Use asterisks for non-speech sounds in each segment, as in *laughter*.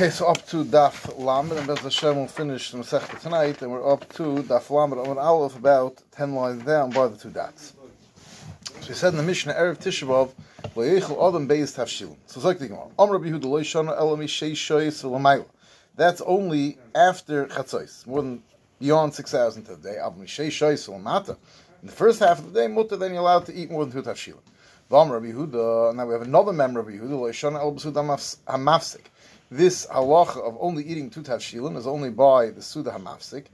Okay, so up to Daf Lamed, and Bez Hashem will finish the Masechta tonight, and we're up to Daf Lamed an Aleph, about 10 lines down by the two dots. So he said in the Mishnah, Erev Tishabov, Le'echel Adam Beis Tavshilin. So it's like the Gemara, Om Rabbi Yehuda Lo Yishana Elami Shei Shoyis V'Lamayla. That's only after Chatzos, more than beyond 6,000 to the day. Avmi Shei Shoyis V'Lamata. In the first half of the day, mutter, then you're allowed to eat more than two Tavshilin. Vam Rabbi Yehuda, now we have another member of Yehuda, Lo Yishana El B'Sud HaMafsik. This halacha of only eating two tavshilin is only by the Suda Hamafsik.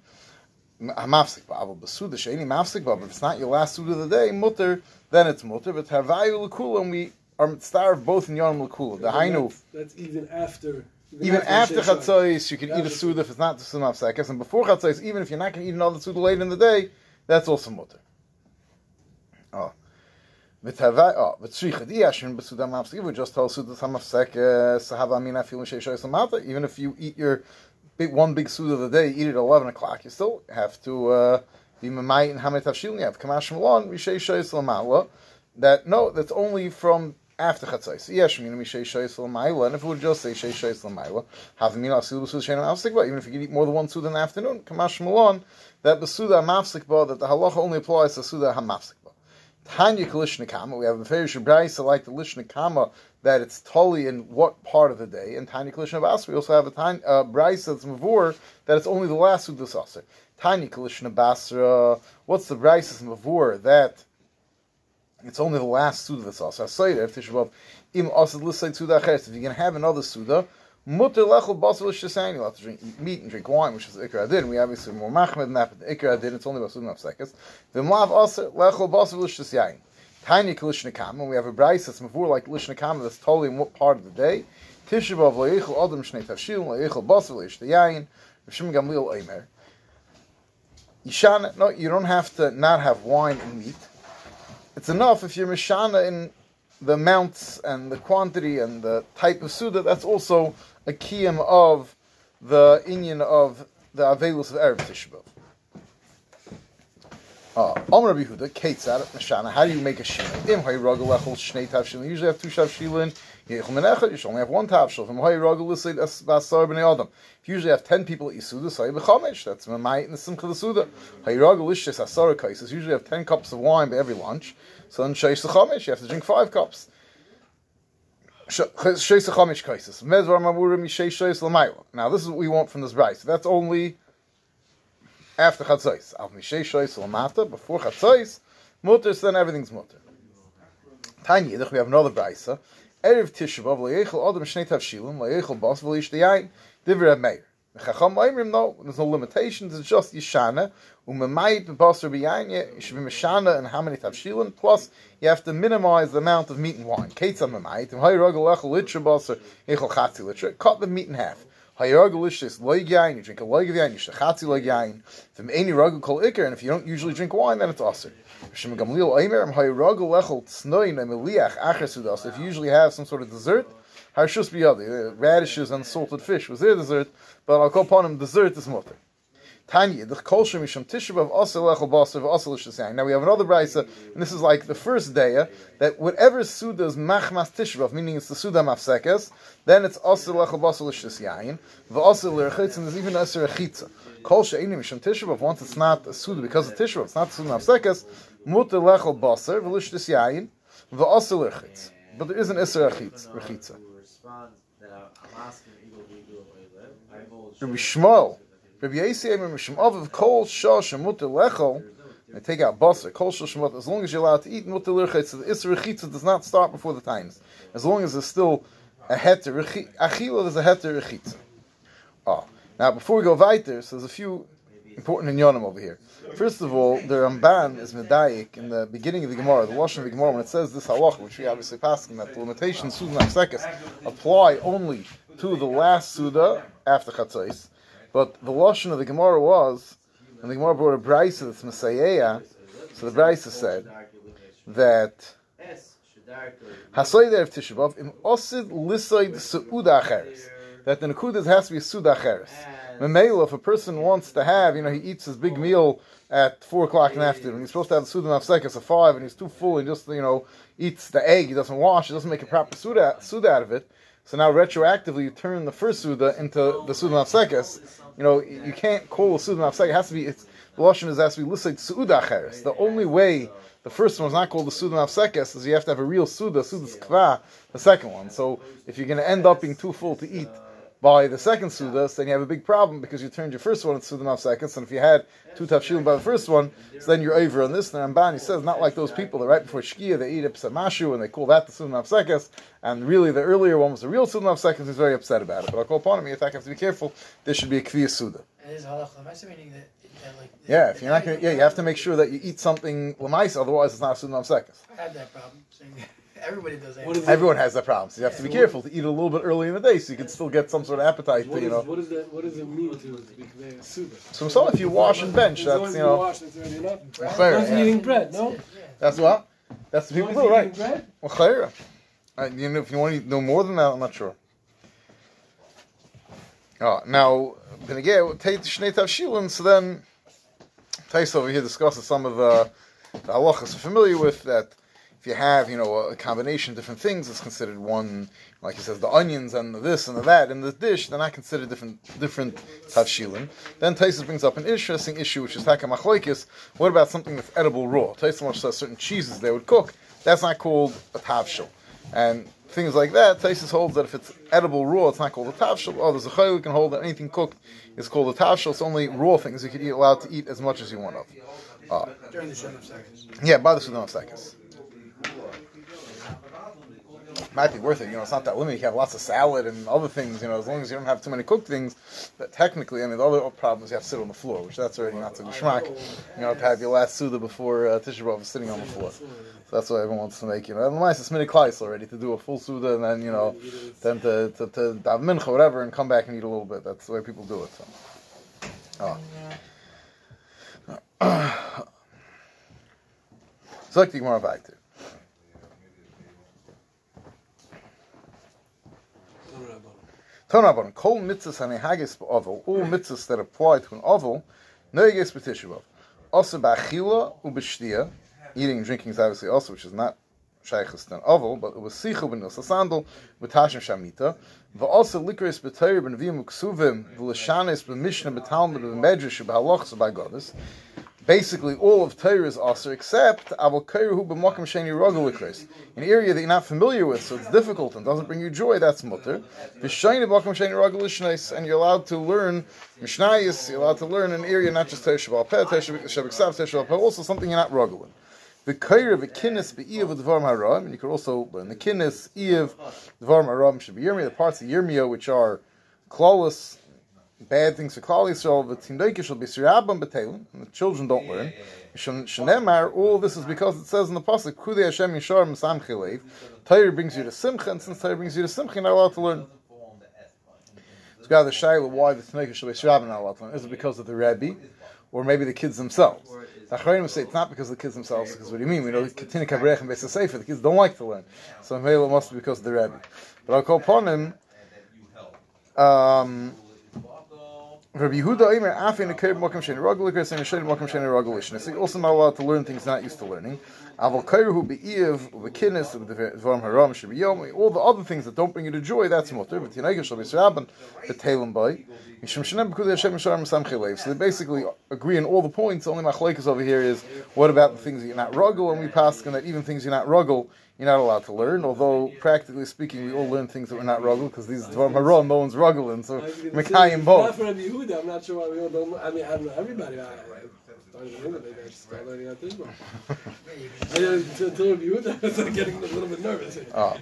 Hamafsik, but Basuda Sheni Mafsik, but if it's not your last Suda of the day, mutter, then it's mutter. But Havayu Lakula, and we are starved both in Yom Lakula. The Hainu. That's even after. Even after Chatzos, you can eat a Suda if it's not the Suda Mafsik. And before Chatzos, even if you're not going to eat another Suda late in the day, that's also mutter. Oh. We just Hamafsek Sahava Amina Fil Samata. Even if you eat your big one big suda of the day, eat it at eleven o'clock, you still have to uh, be Mamai and have Kamash That no, that's only from after Chatzos. Yes, Mina Lamaila. And if it would just say Shay Shoyis Lamaila, have Mina Asil Basuda Shein Mafsik. But even if you eat more than one suda in the afternoon, Kamash Malon, that that the halacha only applies to Suda Hamafsik. Tanya Kalishnikama, we have a very Shabraisa like the Lishnikama that it's totally in what part of the day, and Tanya Kalishna we also have a Tanya uh, Braisa that's Mavur that it's only the last Sudas Aser. Tanya Kalishna Basra, what's the Braisa Mavur that it's only the last Suda that's Aser? If going to have another Suda, Mutter lechel basel shesayim. You have to drink meat and drink wine, which is ikra adin. We obviously more machmed than that, but ikra adin it's only sudim seconds. V'mlav aser lechel basel shesayim. Tiny kalishnikam, and we have a brayse that's mavur like lishnikam that's totally in what part of the day. Tishabav leichel adam shnei tavshil leichel basel shesayim. Rishim gamliel oimer. Yishana, no, you don't have to not have wine and meat. It's enough if you're mishana in the amounts and the quantity and the type of suda. That's also a kiyam of the Indian of the Avelus of Erev Tishbav. Uh, Omer Rabbi Huda, Ketzad, Mashana, how do you make a shilin? Im hay ragel lechol shnei tavshilin. You usually have two shavshilin. You should only have one tavshil. Im lisay basar b'nei adam. If you usually have ten people at Yisuda, so b'chamesh. That's Mamayit and the Simcha Suda. Hay ragel lishes asar kaises. Usually have ten cups of wine by every lunch. So then sheish the you have to drink five cups. Now this is what we want from this rice. That's only after chatzos. Al mishay shoyis lamata before chatzos, mutter. Then everything's mutter. Tanya, we have another brisa. Erev shnei divrei meir. Chacham Oimrim, no, there's no limitations, it's just Yishana. Umemayit b'basar b'yanya, you should be Mishana and how many tavshilin, plus you have to minimize the amount of meat and wine. Ketzam memayit, and hayragel echel litra basar, echel chatzi litra, cut the meat in half. Hayragel lishis loig yain, you drink a loig of yain, you should chatzi loig yain. From any ragel kol ikar, and if you don't usually drink wine, then it's aser. Shem gamliel oimer, hayragel echel tznoin, emeliach acher sudas, if you usually have some sort of dessert, Harshus biyadi, eh, radishes and salted fish was their dessert, but I'll call upon him dessert is mutter. Tanya, the kolshem misham tishabav asel lechel basav asel l'shasayim. Now we have another brisa, and this is like the first day that whatever suda is machmas tishabav, meaning it's the suda mafsekes, then it's asel lechel basav l'shasayim, v'asel l'rechitz, and there's even asel rechitza. Kol she'enim misham tishabav, once it's not a suda because of tishabav, it's not suda mafsekes, mutter lechel basav v'asel l'rechitz. But there is an isra rechitza Rabbi Shmuel, Rabbi Yasi Rabbi Shmuel of Kol Shah Shemuter Lechol. They take out basar, kol shemot. As long as you're allowed to eat mutter lirchet, so the isra rechitza does not start before the times. As long as there's still a heter achila, there's a heter rechitza. Oh, now before we go weiter, so there's a few important inyonim over here. First of all, the Ramban is medayik in the beginning of the Gemara, the Lashon of the Gemara, when it says this halach, which we obviously pass that the limitations sekes apply only to the last suda after chatzos, but the Lashon of the Gemara was, and the Gemara brought a brisa that's Messiah, so the brisa said that Hasoy of Tishabov im osid lisoid suuda that the nekudas has to be suda acheres. Memela, if a person wants to have, you know, he eats his big meal at four o'clock in the afternoon. He's supposed to have the suda seconds at five, and he's too full and just you know eats the egg. He doesn't wash. He doesn't make a proper suda suda out of it. So now retroactively you turn the first Suda into the Suda Mafsekes. You know, you can't call Suda Mafsekes. It has to be, it's, the Lashon is has to be listed Suda Acheres. The only way the first one is not called the Suda Mafsekes is you have to have a real Suda, Suda's Kva, the second one. So if you're going to end up being too full to eat, by the second Suda, then you have a big problem because you turned your first one into Suda seconds, and if you had two Tafshilim by the first one, so then you're over on this. And Ramban, he says, not like those people that right before Shkia, they eat a Psamashu, and they call that the Suda seconds, and really the earlier one was the real Suda seconds, he's very upset about it. But I'll call upon him, in fact, you have to be careful, there should be a Kviya Suda. Yeah, if you're not to, yeah, you have to make sure that you eat something lamais, otherwise it's not a sunnah seconds. I had that problem. Everybody does that. Everyone has that problem. So you have to be careful to eat a little bit early in the day, so you can still get some sort of appetite. What to, you know. What, is that, what does it mean to, to be conveyed So, so if you wash and bench, that's you know. Wash, that's already enough. That's yeah. eating bread, no? That's what. That's the people do, right? Bread? Well, uh, you know, if you want to know more than that, I'm not sure. Oh, now, then again, take the Shnei Tavshilin, so then Tais over here discusses some of the, the halachas we're familiar with that if you have, you know, a combination of different things, it's considered one, like he says, the onions and the this and the that in the dish, they're not considered different different tavshilin. Then Taisus brings up an interesting issue, which is hakamachloikis. What about something that's edible raw? Taisus says certain cheeses they would cook. That's not called a tavshil. And things like that, Taisus holds that if it's edible raw, it's not called a tavshil. Oh, there's a chayil can hold that anything cooked is called a tavshil. It's only raw things you can eat allowed to eat as much as you want of. Uh, During the seconds. Yeah, by the of seconds might be worth it. You know, it's not that limited. You have lots of salad and other things. You know, as long as you don't have too many cooked things. But technically, I mean, the other problem is you have to sit on the floor, which that's already not so geschmack. You know, to have your last suda before uh, Tisha B'av sitting on the floor. So that's what everyone wants to make. You know, and mice is mini kleis already to do a full suda and then you know, then to to, to dav mincha whatever and come back and eat a little bit. That's the way people do it. So. Oh. *coughs* So like the Gemara back to. Tonabon, kol mitzvahs hanehagis ba'ovel, all mitzvahs that apply to an ovel, noiges b'tishuvav. Also ba'achila u'b'shtia, eating and drinking is obviously also, which is not shaykhis than ovel, but it was sichu ben sandal, b'tashim shamita, v'also likris b'tayr b'nevim u'ksuvim, v'lashanis b'mishnah b'talmud b'medrash b'halochs b'agodis, basically all of Torah is also except Aval Kairuhu b'Makim Sheni Rogalikris, an area that you're not familiar with, so it's difficult and doesn't bring you joy. That's mutter. V'Sheni b'Makim Sheni Rogalishnes, and you're allowed to learn Mishnayis. You're allowed to learn an area not just Torah Shabbat Peh, Torah Shabbat Torah also something you're not Rogalin. The Kaira v'Kinnis b'Iyav v'Dvarim Haram, and you could also learn the Kinnis, Iyav, Dvarim Haram should be Yirmiyah, the parts of Yirmiyah which are clawless bad things for Klal Yisrael, the Tindoike shall be Sirabam B'Telin, and the children don't learn. Shanemar, all this is because it says in the Pasuk, Kudei Hashem Yishar Masam Chilev, Torah brings you to Simcha, and since Torah brings you to Simcha, you're not allowed to learn. It's got the Shaila why the Tindoike shall be Sirabam not allowed to learn. Is it because of the Rebbe, or maybe the kids themselves? The Achronim say it's not because of the kids themselves, because what do you mean? We know Katina Kabrech and Beis Sefer, the kids don't like to learn. So maybe it must be because of the Rebbe. But I'll call upon him, um, Rabbi Yehuda Omer Afin Akev Mokum Shen Rogalikas and Shen Mokum Shen Rogalish. He's also not allowed to learn things not used to learning. Aval Kairu Be'iv Ubekinis Dvarim Haram Shabi Yom. All the other things that don't bring you to joy, that's mutter. But Tinayga shall be Sraban Bay. Mishum Shenem Because Hashem Misharim Samchilev. So they basically agree on all the points. Only Machlekes over here is what about the things that you're not ruggle, and we pass and that even things you're not ruggle you're not allowed to learn. Although practically speaking, we all learn things that we're not ruggling because these Dvar Maron, no one's ruggling. So Mekayim both. Not for Rabbi Yehuda, I'm not sure why we all don't. I mean, I don't know everybody. I, I, I start learning on Tishma. Until Rabbi Yehuda, *laughs* I started getting a little bit nervous. Oh.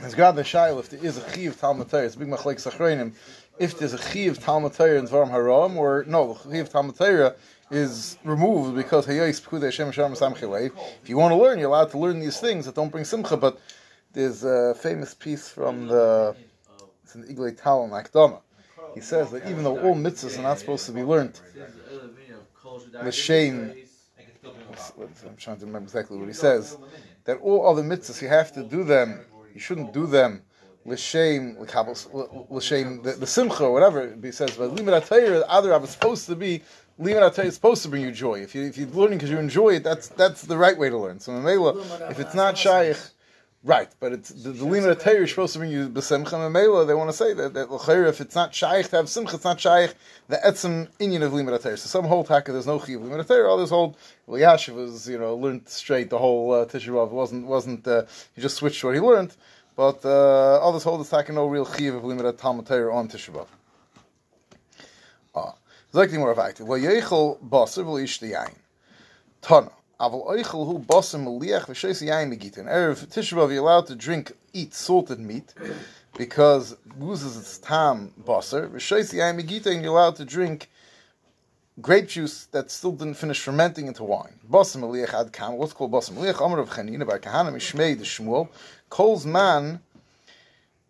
It's God the Shail, if there is a Chiv Talmud Torah, it's big Machlek Sachreinim, if there's a Chiv Talmud Torah in Dvarim Haram, or no, the Chiv Talmud Torah is removed because if you want to learn, you're allowed to learn these things that don't bring simcha. But there's a famous piece from the it's an the Iglay Talon Akdama. He says that even though all mitzvahs are not supposed to be learned, the shame. I'm trying to remember exactly what he says. That all other mitzvahs you have to do them. You shouldn't do them l'shem l'shem the, the simcha or whatever he says. But limit atayir, other is supposed to be Limud Atayah is supposed to bring you joy. If, you, if you're learning because you enjoy it, that's that's the right way to learn. So if it's not shaykh, Right, but it's the, the limit of Torah is supposed to bring you b'simcha and mela. They want to say that that l'chayr, if it's not shaykh to have simcha, it's not shaykh the etzim inyan of limit of Torah. So some hold taka there's no chiv limit of Torah. Others hold well Yashiv was you know learned straight the whole uh, Tisha B'av wasn't wasn't uh, he just switched what he learned. But uh, others hold it's taka no real chiv of limit of Talmud Torah on Tisha B'av. Ah, like the more of active. Well, yechol baser v'lish the yain. Tana. Aval oichel hu basim meliach v'sheis yain megita. Erev Tisha B'av, you're allowed to drink, eat salted meat, because loses its tam baser. V'sheis yain megita, and you're allowed to drink grape juice that still didn't finish fermenting into wine. Basim meliach ad kam. What's called basim meliach? Amar of Chanina by Kahana Mishmei the Shmuel. Kol's man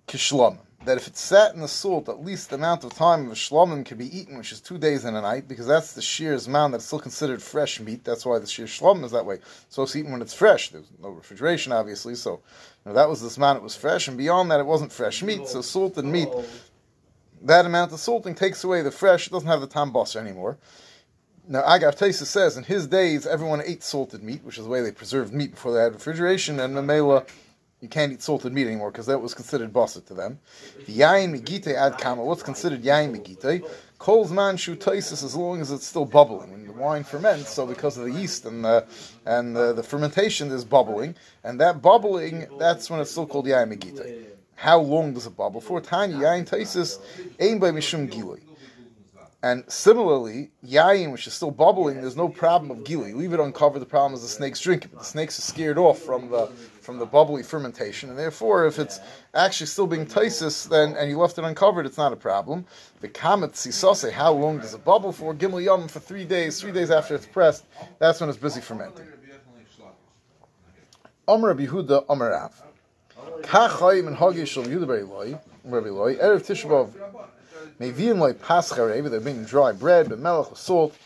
kishlom that if it's sat in the salt, at least the amount of time of a shlomim can be eaten, which is two days and a night, because that's the shear's amount that's still considered fresh meat. That's why the shear shlomim is that way. So it's eaten when it's fresh. There's no refrigeration, obviously. So you know, that was this amount; it was fresh, and beyond that, it wasn't fresh meat. So salted oh. meat, that amount of salting takes away the fresh. It doesn't have the tam anymore. Now, Agav Taisa says in his days, everyone ate salted meat, which is the way they preserved meat before they had refrigeration, and Mamela you can't eat salted meat anymore because that was considered basar to them. The yain megite ad kama. What's considered yain megite? Coles man shutaisis as long as it's still bubbling. When the wine ferments, so because of the yeast and the and the, the fermentation is bubbling, and that bubbling, that's when it's still called yain megite. How long does it bubble for? Tanya yain taisis aim by mishum gilui. And similarly, yayin, which is still bubbling, there's no problem of gili. Leave it uncovered. The problem is the snakes drink it. But the snakes are scared off from the from the bubbly fermentation, and therefore, if it's actually still being taisis, then and you left it uncovered, it's not a problem. The kamet sisase, how long does it bubble for? Gimel yom for three days. Three days after it's pressed, that's when it's busy fermenting. Omer Yehuda Omer Av. Kachayim and Hagish Shal Yehuda Rabbi Loi, Erev Tishabov, Meviim like Pascha they're being dry bread, but melech with salt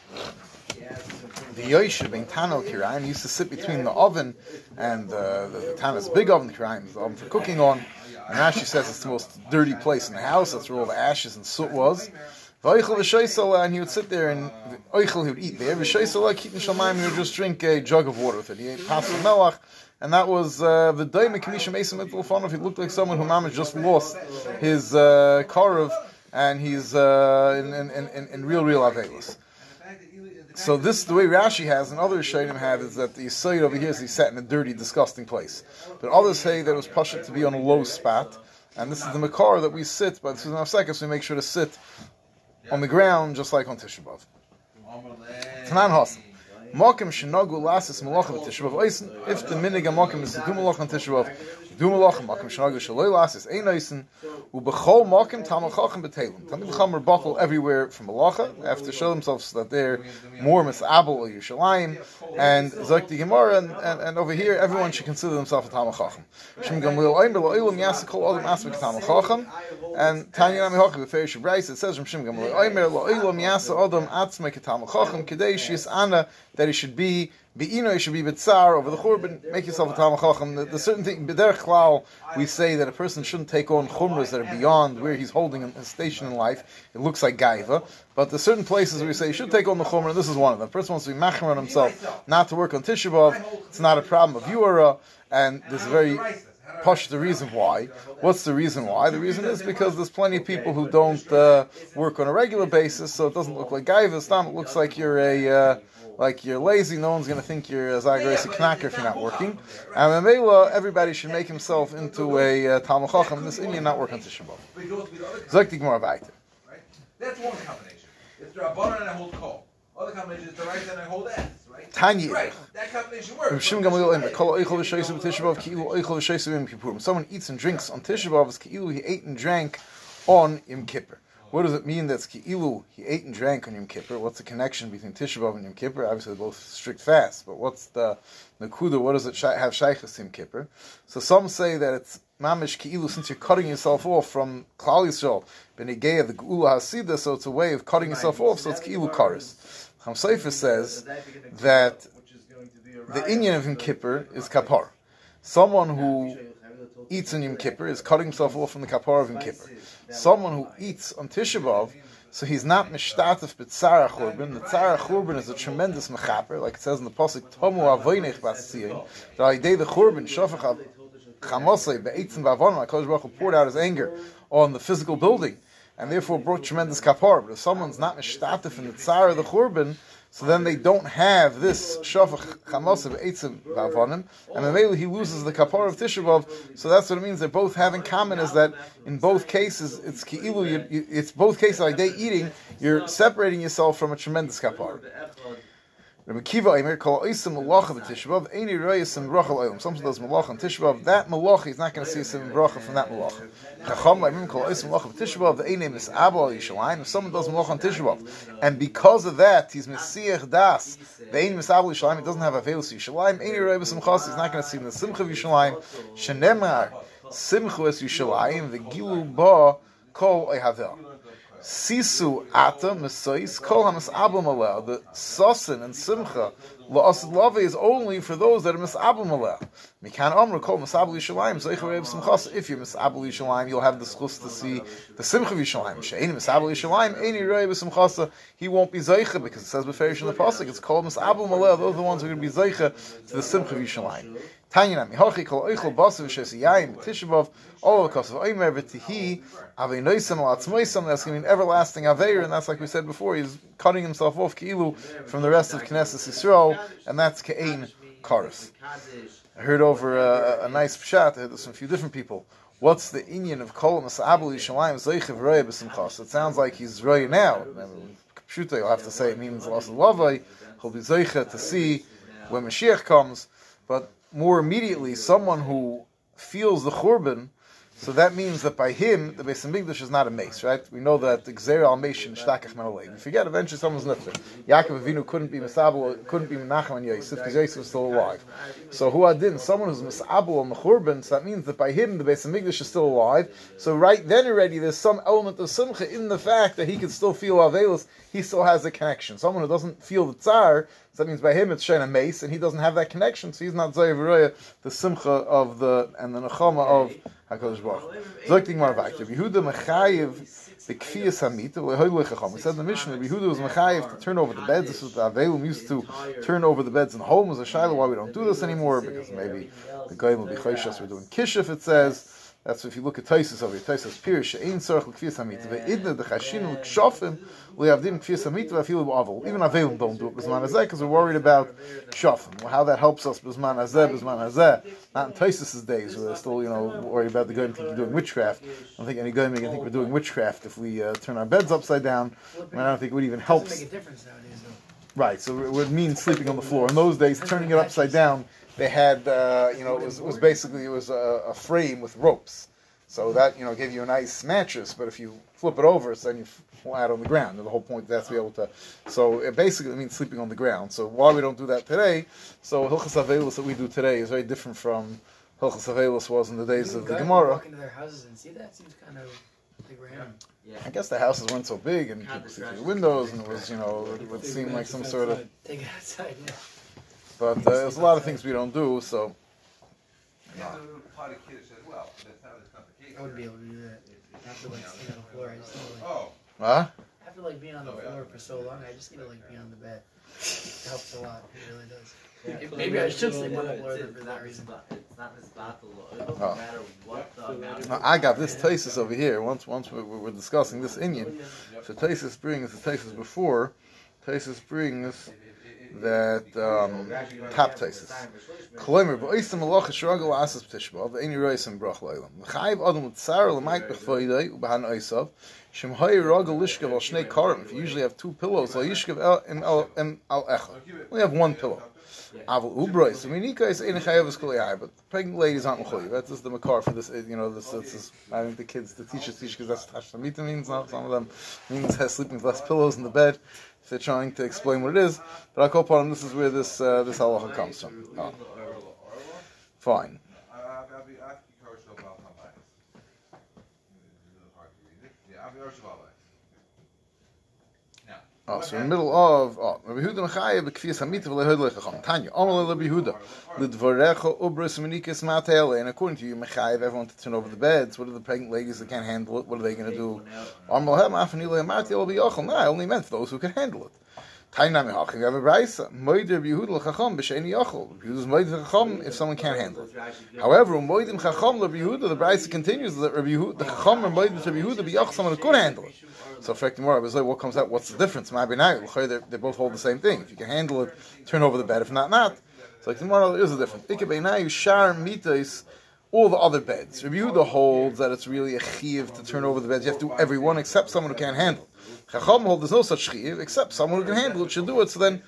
the Yosha being Tano Kirayim used to sit between the oven and uh, the, the Tana's big oven, Kirayim, the oven for cooking on. And Rashi says it's the most dirty place in the house. That's where all the ashes and soot was. And he would sit there and he would eat there. He would just drink a jug of water with it. He ate Pasal Melach, and that was the Daima Kamisha Mesa Mittelfonov. He looked like someone who Mama just lost his uh, Karav, and he's uh, in, in, in, in real, real Avelis. So this, the way Rashi has and other Shainim have, is that the Yisayid over here is he sat in a dirty, disgusting place. But others say that it was Pasha to be on a low spot, and this is the Makar that we sit, but this is our second, so we make sure to sit on the ground, just like on Tisha B'Av. If the minig mokim is to do malach on Tisha do malachim mokim shenagu shaloi lasis ein oisen. Ubechol mokim tamachachim betelim. Tamid chacham are buckle everywhere from malacha. They have to show themselves that they're more misabel or Yerushalayim. And Zok the Gemara, and, and, and, over here, everyone should consider themselves a tamachachim. Shem gamlil oim belo oilam yasikol olim asmik tamachachim. And Tanya Nami Hochim, the Bryce, it says from Shem gamlil oim lo oilam yasa odom atzmik tamachachim kadei shis ana that he should be Be'ino, you should be bitzar over the churban. Make yourself a talmud chacham. The, the certain thing, b'derech klal, we say that a person shouldn't take on chumras that are beyond where he's holding his station in life. It looks like gaiva, but there's certain places where we say you should take on the chumra, and this is one of them. The person wants to be machmer on himself, not to work on Tishabov. It's not a problem of Yura, and there's a very push the reason why. What's the reason why? The reason is because there's plenty of people who don't uh, work on a regular basis, so it doesn't look like gaiva. It looks like you're a uh, like you're lazy, no one's going to think you're a Zagreis knacker if you're not working. And Mamela, everybody should make himself into a uh, Talmud Chacham. This Indian not working to Shabbat. The Gemara Vaita. That's one combination. It's the Rabbanon and I hold call. Other combination is the right and I hold S. Tanya. Right. That combination works. Someone eats and drinks on Tisha B'av, he ate and drank on Yom Kippur. What does it mean that Ki'ilu, he ate and drank on Yom Kippur? What's the connection between Tisha B'Av and Yom Kippur? Obviously, they're both strict fasts, but what's the Nakuda? What does it have Shaykhas Yom Kippur? So some say that it's Mamish Ki'ilu, since you're cutting yourself off from Klal Yisrael, Benegea, the Geula Hasida, so it's a way of cutting yourself off, so it's Ki'ilu Karis. Ham Sefer says that the Inyan of Yom Kippur is Kapar. Someone who eats on Yom Kippur is cutting himself off from the Kapar of Yom Kippur someone who eats on Tisha B'Av, so he's not mishtatef b'tzara churban. The tzara churban is a tremendous mechaper, like it says in the pasuk Tomu avoynech basiyim. The idea the churban shofach chamosei be'etzim v'avonim, HaKadosh Baruch Hu poured out his anger on the physical building, and therefore brought tremendous kapar. But if someone's not mishtatif in the tzara the churban, so then they don't have this shafach chamosei be'etzim v'avonim, and then he loses the kapar of Tisha So that's what it means. They both have in common is that in both cases it's ki'ilu. It's both cases like they eating. You're separating yourself from a tremendous kapar. Rabbi Kiva Bracha Olam. Someone does Malacha and Tishbav. That Malacha he's not going to see some bracha from that Malacha. Chacham Leimim call Isim Malacha b'Tishbav the Eini Mis Abba Yishalayim. If someone does Malacha and Tishbav, and because of that he's Mesiach Das the Eini Mis Abba Yishalayim, he doesn't have a Avelus Yishalayim. Eini Reis Simchas he's not going to see the Simcha of Yishalayim. Shenemar Simcha es Yishalayim the Gilu Ba Kol Ehavel. Sisu ata mesois kol hamas abum aleh. The sosin and simcha la'asid lave is only for those that are misabum aleh. Mikan amru kol misabul yishalayim zeicher reib simchas. If you're misabul yishalayim, you'll have the schus to see the simcha yishalayim. She'eni misabul yishalayim, eni reib simchasa. He won't be zeicher because it says beferish in the pasuk. It's called misabum aleh. Those are the ones who are going to be zeicher to the simcha yishalayim. Tanya mihochi kol oichel basav shesiyayim tishabov all of the oimer v'tihi avenoisam alatzmoisam that's going to be an everlasting aveir and that's like we said before he's cutting himself off ki'ilu from the rest of Knesset Yisrael and that's ke'ein karis. I heard over a, a nice pshat. I heard this from a few different people. What's the inyan of kol masabel yishalayim zeichev roya b'simchas? It sounds like he's roya now. Pshuta, you'll have to say it means lost lavai. He'll be zeicha to see when Mashiach comes, but more immediately, someone who feels the churban, so that means that by him, the Beis Hamikdash is not a mace, right? We know that the Gzer al Meish and Shtakach Menolei. We forget eventually someone's nifter. Yaakov Avinu couldn't be Misabel, couldn't be Menachem and Yosef because Yosef was still alive. So who adin, someone who's Misabel on the churban, so that means that by him the Beis Hamikdash is still alive. So right then already, there's some element of simcha in the fact that he can still feel Avelis. He still has a connection. Someone who doesn't feel the tsar, so that means by him it's Shana Mace, and he doesn't have that connection, so he's not Zayi V'roya, the simcha of the, and the nechama of HaKadosh Baruch Hu. Zokting Marvak, Yehuda Mechayev, the Kfiyas Hamita, Lehoy Lechacham. We said in the mission, Yehuda was Mechayev to turn over the beds. This was the Avelim used to turn over the beds in homes. A Shiloh, why we don't do this anymore, because maybe the Goyim will be Choshes, we're doing Kishif, it says. That's if you look at Taisus over here. Taisus Pirish Ein Tzarich L'Kfiyas Hamita Ve'idna D'Chashin L'Kshofim L'Yavdim Kfiyas Hamita Ve'afilu B'Avel. Even Avelim don't do it B'Zman Hazeh because we're worried about Shofim. Well, how that helps us B'Zman Hazeh, B'Zman Hazeh. Not in Taisus's days where they're still, you know, worried about the Goyim thinking doing witchcraft. I don't think any Goyim can think we're doing witchcraft if we uh, turn our beds upside down. I, don't think it would even help. Doesn't make a difference nowadays, though. Right, so it would mean sleeping on the floor. In those days, turning it upside down, they had, uh, you know, it was, it was basically it was a, a frame with ropes. So that you know gave you a nice mattress, but if you flip it over, so then you flat on the ground. And the whole point that's to be able to. So it basically means sleeping on the ground. So why we don't do that today? So Hilchas Avelus that we do today is very different from Hilchas Avelus was in the days of the Guys Gemara. Walk into their houses and see that seems kind of big random. I guess the houses weren't so big and people see through the windows, and it was you know it would seem like some sort of. Take it outside. Yeah. But uh, there's a lot of things we don't do. So Yeah, the potty kiddush as well. That's not, that's not the case. I wouldn't be able to do that. After like sitting on the floor, I just need to, like Oh, huh? after like being on the floor for so long, I just need to like be on the bed. It helps a lot. It really does. Yeah. Maybe I should sleep on the Yeah. floor It's for not that reason. misbat- It's not misbattle. It doesn't Oh. matter what the amount. Now, I got this Taisus over here. Once, once we we were discussing this Indian, so Taisus brings the Taisus before. Taisus brings that um, top Taisus. Kloimer, ba'oisem malach shragal asas b'tishba, v'eini roisem brach loilam. L'chayiv adam l'tzar l'mayt b'chvoidei, u'bahan oisav, shem hoy ragal lishkav al shnei karim. If you usually have two pillows, el- im al echad. We have one pillow. Aval ubrois. I mean, Nika is ein chayav is but pregnant ladies aren't mechuyev. That's just the makar for this. You know, this, this is. I think the kids, the teachers teach because that's tashlamita means. Not some of them means has sleeping with less pillows in the bed. If they're trying to explain what it is, but I call upon this is where this uh, this halacha comes from. Oh, fine. Oh, so in the middle of oh, Rabbi Yehuda Mechayev b'kfiyas hamita v'lehoyd lechacham. Tanya, Omer Rabbi Yehuda, l'dvarecha ubris minikas matele. And according to you, Mechayev, everyone to turn over the beds. What are the pregnant ladies that can't handle it? What are they going to do? Omer lehem el b'yochel. No, I only meant those who can handle it. Tainami Hachim, we have a Braisa. Moider Yehuda L'chacham b'sheini yachol. Yehuda's Moider L'chacham if someone can't handle it. However, Moidim Chacham Rabbi Yehuda, the Braisa continues that Rabbi Yehuda, the Chacham and Moidim Rabbi Yehuda b'yach someone who could handle it. So, more, I was like, what comes out? What's the difference? They both hold the same thing. If you can handle it, turn over the bed. If not, not. So, like tomorrow, is a difference. Ike Beinayu Shar Mitais all the other beds. Rabbi Yehuda holds that it's really a chiv to turn over the beds. You have to do every one except someone who can't handle. Chacham holds there's no such chiv except someone who can handle it should do it. So then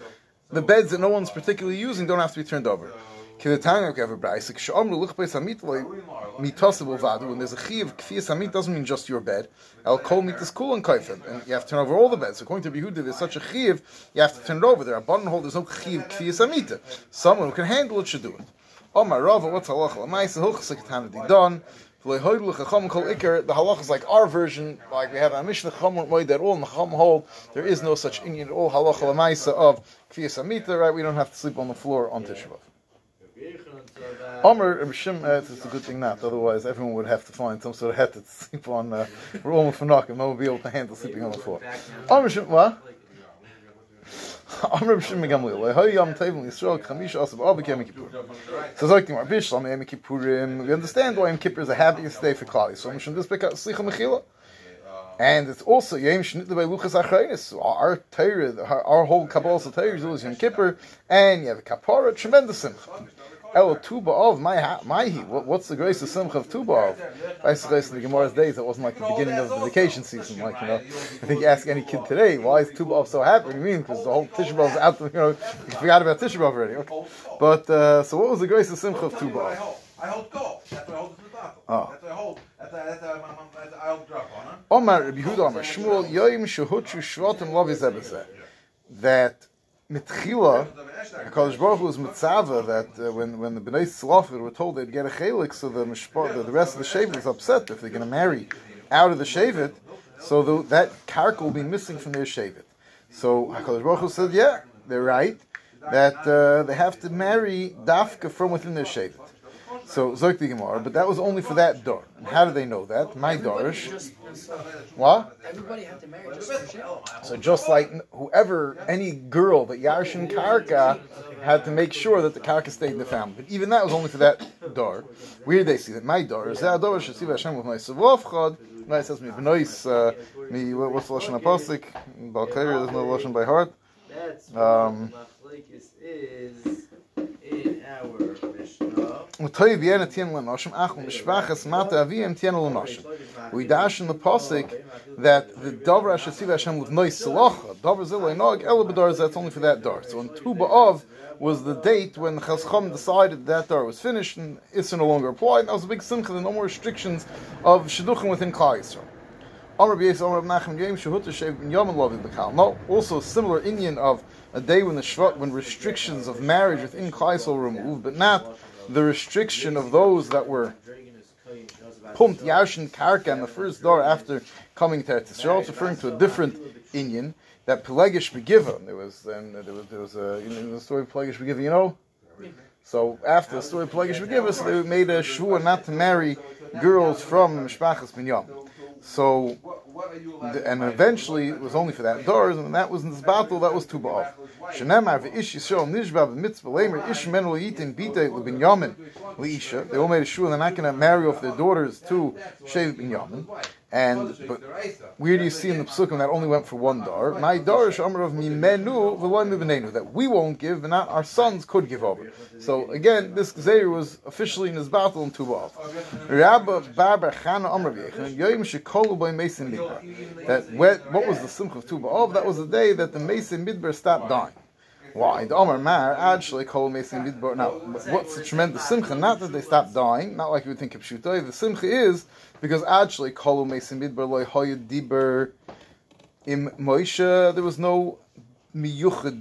the beds that no one's particularly using don't have to be turned over. When there's a chiv kfiyas hamit doesn't mean just your bed. El kol mitas kul and kaifim, and you have to turn over all the beds. According to Yehuda, there's such a chiv, you have to turn it over. There are button hold. There's no chiv kfiyas hamita. Someone who can handle it should do it. Omar Rava, what's halacha? Lamaisa hilchas ketana done. The halach is like our version, like we have a Mishnah Chacham Moed that all and Chacham hold. There is no such Indian all halacha lamaisa of kfiyas amita. Right, we don't have to sleep on the floor on Tisha. Omer Shim, uh, it's a good thing not. Otherwise, everyone would have to find some sort of hat to sleep on. Uh, we're all for knocking. No one would be able to handle sleeping on the floor. Omer Shim, what? Amr b'shim megamlil. Lehoy yom tevim Yisrael chamish asav av b'kem Kippur. So like Gemara Bishlam Yom Kippurim. We understand why Yom Kippur is the happiest day for Klal So Mishum this because slicha mechila. And it's also Yom Shnit by Luchas Achreinis. Our Torah, our whole Kabbalah Torah is always Yom Kippur, and you have a Kapara, tremendous simcha. El Tuba of my my what, what's the grace of Simcha of Tuba of? I suppose in the Gemara's days it wasn't like the beginning of the vacation season. Like you know, I think you ask any kid today, why is Tuba of so happy? You mean? Because the whole Tisha is out. You know, you forgot about Tisha B'av already. Okay. But uh, so what was the grace of Simcha of Tuba of? I hold golf. That's what I hold the Oh. That's what I hold. That's what that's I hold drop on. Omar Rabbi Yehuda Omar Shmuel Yoim Shehutchu Shvatim Lavi That mitchila, Hakadosh Baruch Hu was mitzava that uh, when when the Bnei Tzlafir were told they'd get a chelik, so the mishpah, the, the rest of the shevet is upset if they're going to marry out of the shevet, so the, that karka will be missing from their shevet. So Hakadosh Baruch Hu said, yeah, they're right that uh, they have to marry dafka from within their shevet. So Zok the Gemara, but that was only for that door. And how do they know that? My dorish. What? Everybody had to marry just So just like whoever, any girl that Yarshin Karka had to make sure that the Karka stayed in the family. But even that was only for that door. Where did they see that? My door is that door should see Hashem with my Savovchad. Right, says me benois uh, me what's the lashon apostic? Balkair, there's no lashon by heart. Um, is in our we dash in the posik that the davar Hashasiv Hashem with nois salacha, davar zilay nog, elabadar, that's only for that dar. So in Tu B'Av was the date when Chazcham decided that dar was finished and Issa no longer applied, and that was a big simcha, no more restrictions of Shidduchim within Klal Yisrael. Amr Amr Shehut Lovin B'Kal. No, also a similar Indian of a day when the Shvat, when restrictions of marriage within Klal Yisrael were removed, but not the restriction of those that were pumped Yashin Karka in the first door after coming to Eretz Yisrael. It's referring to a different Indian that Pelagish Begiva. There was there was there was a you know, the story of Pelagish. You know. So after the story of Pelagish Begiva, so they made a shvur not to marry girls from Mishpachas Binyam. So and eventually it was only for that doors, and that was in this battle, that was Tuba'ov. Shenemar v'ish Yisrael nishba b'mitzvah lemer ish men yitin bita l'binyamin li'isha. They all made a shul, they're not going to marry off their daughters to Shev binyamin. And but where do you see in the psukim that only went for one dar? My dar is amar of mimenu v'loy that we won't give, and not our sons could give over. So again, this Gezer was officially in his battle in Tubav. Rabba Barber Chana Amar Yoyim Shekolu by Mason Midbar. That what was the simcha of Tubav? That was the day that the Mason Midbar stopped dying. Why? The Omar Mar actually called Mason Midbar. Now, what's the tremendous simcha? Not that they stopped dying, not like you would think of Shutai. The simcha is because actually Kolu Mason Midbar loy hoyed diber im Moshe. There was no miyuchad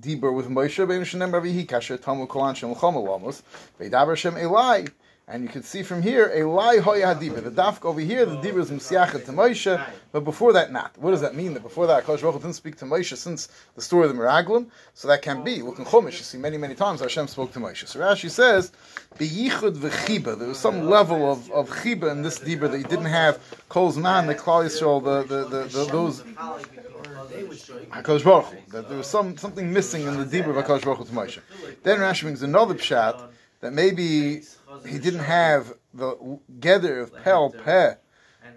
diber with Moshe. Ben Shenem Ravihi Kasher Tamu Kolan Shem Lachom Alamos. Veidaber Shem Elai. And you can see from here a lai hoya hadibra. The dafk over here, the dibra is msiachet to Moshe, but before that, not. What does that mean? That before that, Kosh Baruch didn't speak to Moshe since the story of the Miraglim. So that can be. Look in Chumash, you see many, many times Hashem spoke to Moshe. So Rashi says, "Beyichud v'chiba." There was some level of of chiba in this dibra that you didn't have. Kol's man, the Klal Yisrael, the, the, the, the those Hakadosh Baruch that there was some something missing in the dibra of Hakadosh Baruch to Moshe. Then Rashi brings another pshat that maybe he didn't have the gather of Pel Peh,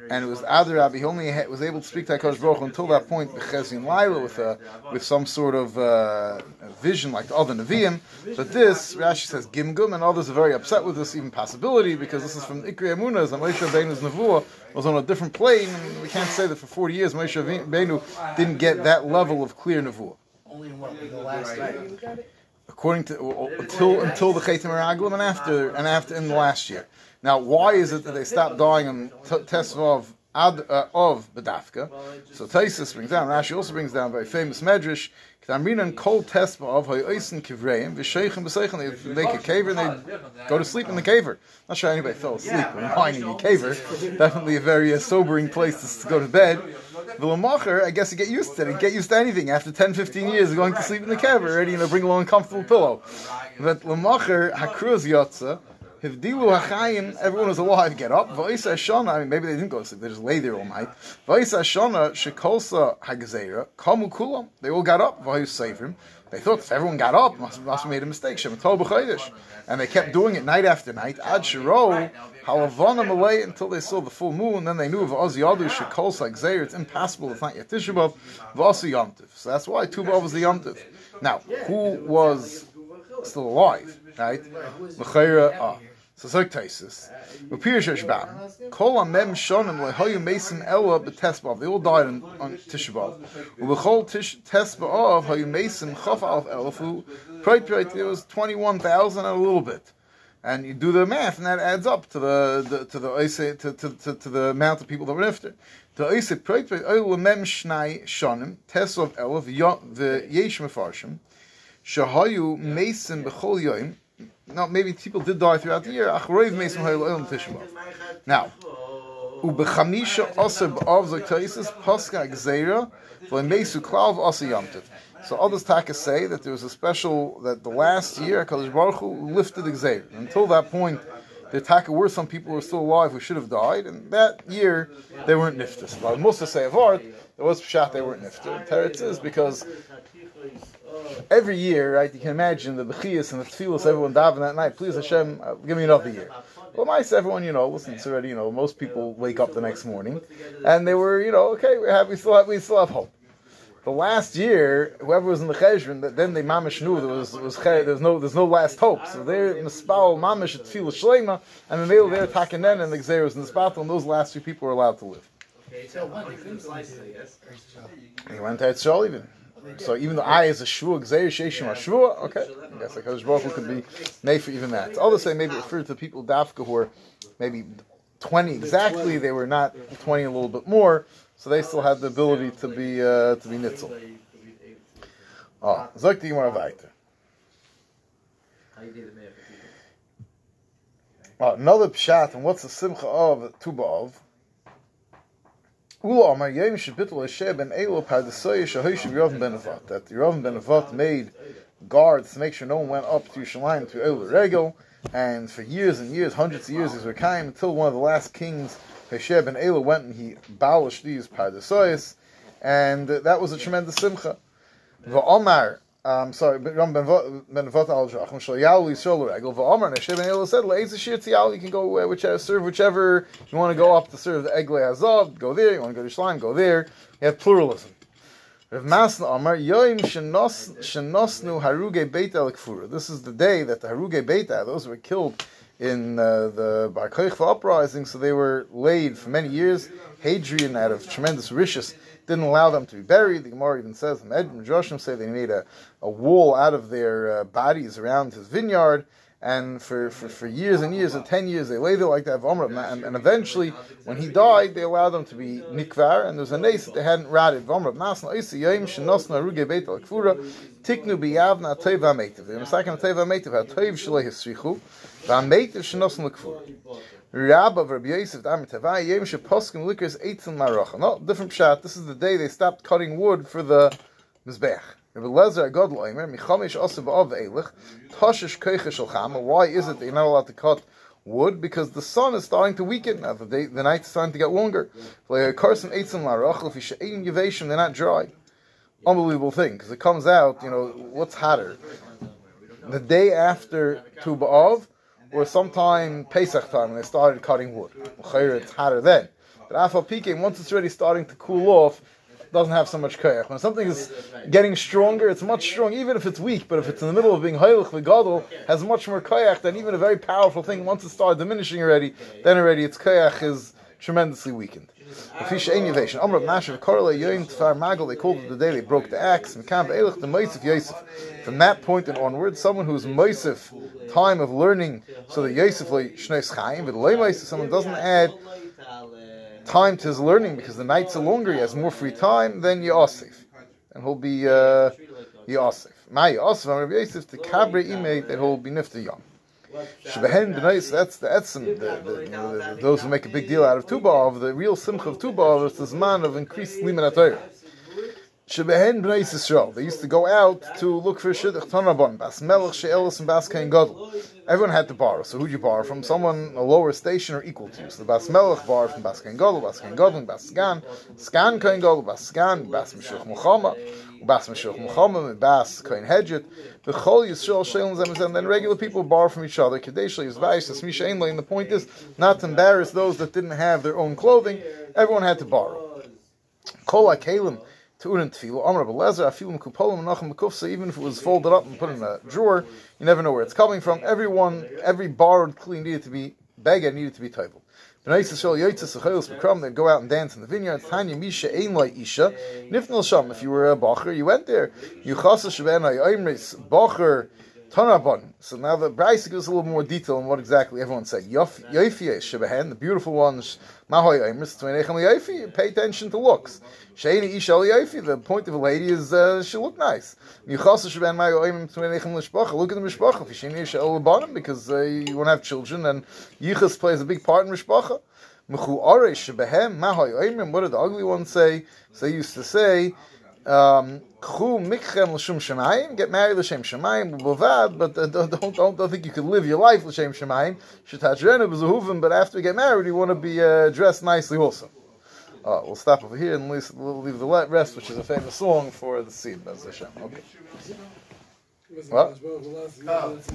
and it was Adarab. He only had, was able to speak to Hakadosh Baruch Hu until that point, Bechezin Laila, with a with some sort of uh, vision like the other Nevi'im. But this Rashi says Gimgum, and others are very upset with this even possibility because this is from Ikri Emunah, and Moshe Rabbeinu's Nevuah was on a different plane, and we can't say that for forty years Moshe Rabbeinu didn't get that level of clear Nevuah. Only in what? The last year? According to well, until until the Chaitim Meraglim and after and after in the last year. Now, why is it that they stopped dying on t- Tesvav ad, uh, of Bedafka? So Taisus brings down. Rashi also brings down a very famous medrash. K'tamrinan kol tesva of ha'oisin kivreim v'sheichem b'seichen. They make a caver and they go to sleep in the caver. Not sure anybody fell asleep when lying in a caver. Definitely a very uh, sobering place to go to bed. The Lamacher, I guess you get used to it. You get used to anything. After 10, 15 years of going to sleep in the caver, already you know, bring along a comfortable pillow. But Lamacher, Hakruz Yotza, Hivdilu Hachayim, everyone was alive, get up. Va'isa Shana, I mean, maybe they didn't go to sleep, they just lay there all night. Va'isa Shana, Shekolsa Hagzeira, Kamu they all got up, Va'yu Seifrim. They thought if everyone got up, must, must have made a mistake. And they kept doing it night after night. Ad shiro halavana away until they saw the full moon. Then they knew of Oz Yadu shekol. It's impossible. It's not yet Tisha B'av. Yomtiv. So that's why Tu B'av was the Yomtiv. Now, who was still alive? Right? L'chayra. Ah. So Zok Taisis. Upir Sheshbam. Kol Amem Shonim Lehoyu Mason Ella B'Tesbav. They all died on, on Tisha B'av. Ubechol Tish Tesbav Hoyu Mason Chof Alf Elafu. Prite. There was twenty one thousand and a little bit. And you do the math, and that adds up to the, the to the to, to, to, to the amount of people that were nifter. The oise prite prite oil mem shnai shonim tesov elav the yesh mefarshim shahayu mason b'chol yoim. Now, maybe people did die throughout the year. Achroiv Now, ubechamisha paska gzeira klav. So others taka say that there was a special that the last year Hakadosh Baruch Hu lifted the gzeira. Until that point, the taka were some people who were still alive who should have died, and that year they weren't niftas. But most say of art, there was pshat they weren't niftas. Teretz is because every year, right? You can imagine the bechiyas and the tefillas everyone daven that night. Please Hashem, uh, give me another year. Well, nice, everyone, you know, listen, it's already, you know, most people wake up the next morning, and they were, you know, okay, we have, we still have, we still have hope. The last year, whoever was in the cheshvan, that then they mamish knew there was was there's no there's no last hope. So they're mispal mamish at tefillah shlema, and then they were there taken and the gzeros in the spot, and those last few people were allowed to live. So when they couldn't slice it, And he went to Etzrol even. So even though I is a shvua, gzeir sheishim shvua, okay, I guess like Hakadosh Baruch Hu could be made for even that. Others say maybe it referred to people dafka who are maybe twenty exactly. They were not twenty a little bit more, so they still had the ability to be uh, to be nitzel. Oh, zok the Gemara weiter. Oh, another pshat, and what's the simcha of tuba of? Ula Amar Yom Shabitul Hashem ben Elo Pardesoy Shahoyshiv Yovim ben Avat. That Yovim ben Avat made guards to make sure no one went up to Yerushalayim to Elo Regel, and for years and years, hundreds of years, these were kind until one of the last kings, Hashem ben Elo, went and he abolished these Pardesoyas, and that was a tremendous simcha. Va'omar, um, sorry, but Ram ben Avat al Jachim Shal Yalu Yisrael Regel. Va'omar, and Hashem ben Elo said, Le'ez Shir Tziyal, you can go uh, whichever, serve whichever, you want to go up to serve the Egle Azov, go there, you want to go to Yerushalayim, go there. You have pluralism. Rav Masna Amar, Yoim Shenosnu Haruge Beita Lekfura. This is the day that the Haruge Beita, those were killed in uh, the Bar Koichva uprising, so they were laid for many years. Hadrian, out of tremendous riches, didn't allow them to be buried. The Gemara even says, the Joshim say they made a, a wall out of their uh, bodies around his vineyard, and for, for, for years and years and ten years they lay there like that. And, and eventually, when he died, they allowed them to be nikvar, and there's a nace that they hadn't rotted. Tiknu biyavna teva metiv. The second teva metiv had toiv shalei hisrichu. V'ameitiv shenosim l'kfur. Rabba of Rabbi Yosef Damar Tavai Yom Sheposkim Likers Eitzim Marocha. No, different pshat. This is the day they stopped cutting wood for the Mizbech. Rabbi Lezer Agad Loimer Michamish Osav Av Eilich Toshish Koicha Shalchama. Why is it that you're not allowed to cut wood? Because the sun is starting to weaken now. The, day, the night is starting to get longer. Karsim Eitzim Marocha. Should Yevashim, they're not dry. Unbelievable thing because it comes out. You know what's hotter, the day after Tu B'Av or sometime Pesach time when they started cutting wood. It's hotter then. But Afal Pike, once it's already starting to cool off, doesn't have so much koyach. When something is getting stronger, it's much strong, even if it's weak. But if it's in the middle of being heilich v'gadol, has much more koyach than even a very powerful thing. Once it starts diminishing already, then already its koyach is tremendously weakened. Fisha ein yavation. Amr Mashav Korla Yoim Tfar Magal. They called it the day they broke the axe. Mekam Be'elach the Moisef Yosef. From that point and onward, someone who's Moisef, time of learning, so that Yosef like Shneis Chaim, but Lay Moisef, someone doesn't add time to his learning because the nights are longer, he has more free time, then Yosef, and he'll be uh, Yosef. My Yosef, Rabbi Yosef, the Kabre Ime, that he'll be Nifta Yom. Shebehen b'nais, that's the etzim, the, the, those who make a big deal out of Tubav, the real simcha of Tubav is the man of increased liman atayr. Shebehen b'nais Yisrael, they used to go out to look for shidduch tanabon, bas melech she'elis and bas kain gadol. Everyone had to borrow, so who'd you borrow from? Someone a lower station or equal to you. So the bas melech borrowed from bas kain gadol, bas kain gadol, bas sgan, sgan kain gadol, bas sgan, bas meshuch muchama, bas meshuch muchama, bas kain hedget, the chol Yisrael zem and then regular people borrow from each other. Kadeshli is vayis, as misha ein The point is not to embarrass those that didn't have their own clothing. Everyone had to borrow. Kol Mekufsa, even if it was folded up and put in a drawer, you never know where it's coming from. Everyone, every borrowed kli needed to be, beggar needed to be table. They'd go out and dance in the vineyard. Tanya Misha Ein Isha. Nifnil Sham, if you were a Bacher, you went there. You Chasa Shabena Yoimris, Bacher, Tanabon. So now the Braisa gives a little more detail on what exactly everyone said. Yofie Shebehen, the beautiful ones, Mahoy Oimris, Twenechem Yofi, pay attention to looks. Sheini Isha Yofi, the point of a lady is uh, she look nice. Yuchasa Sheben Mayo Oimim Twenechem Lishpacha, look at the Mishpacha, Fishini Isha Olabonim, because uh, you won't have children, and Yichas plays a big part in Mishpacha. Mechu Oresh Shebehem, Mahoy Oimim, what did the ugly ones say? So they used to say, um, mikchem l'shum shemayim, get married l'shem shemayim, b'bovad, but uh, don't, don't, don't think you can live your life l'shem shemayim. Shetajrenu b'zuhuvim, but after you get married, you want to be uh, dressed nicely also. Uh, we'll stop over here and leave, we'll leave the rest, which is a famous song for the seed, Bez Hashem. Okay. What?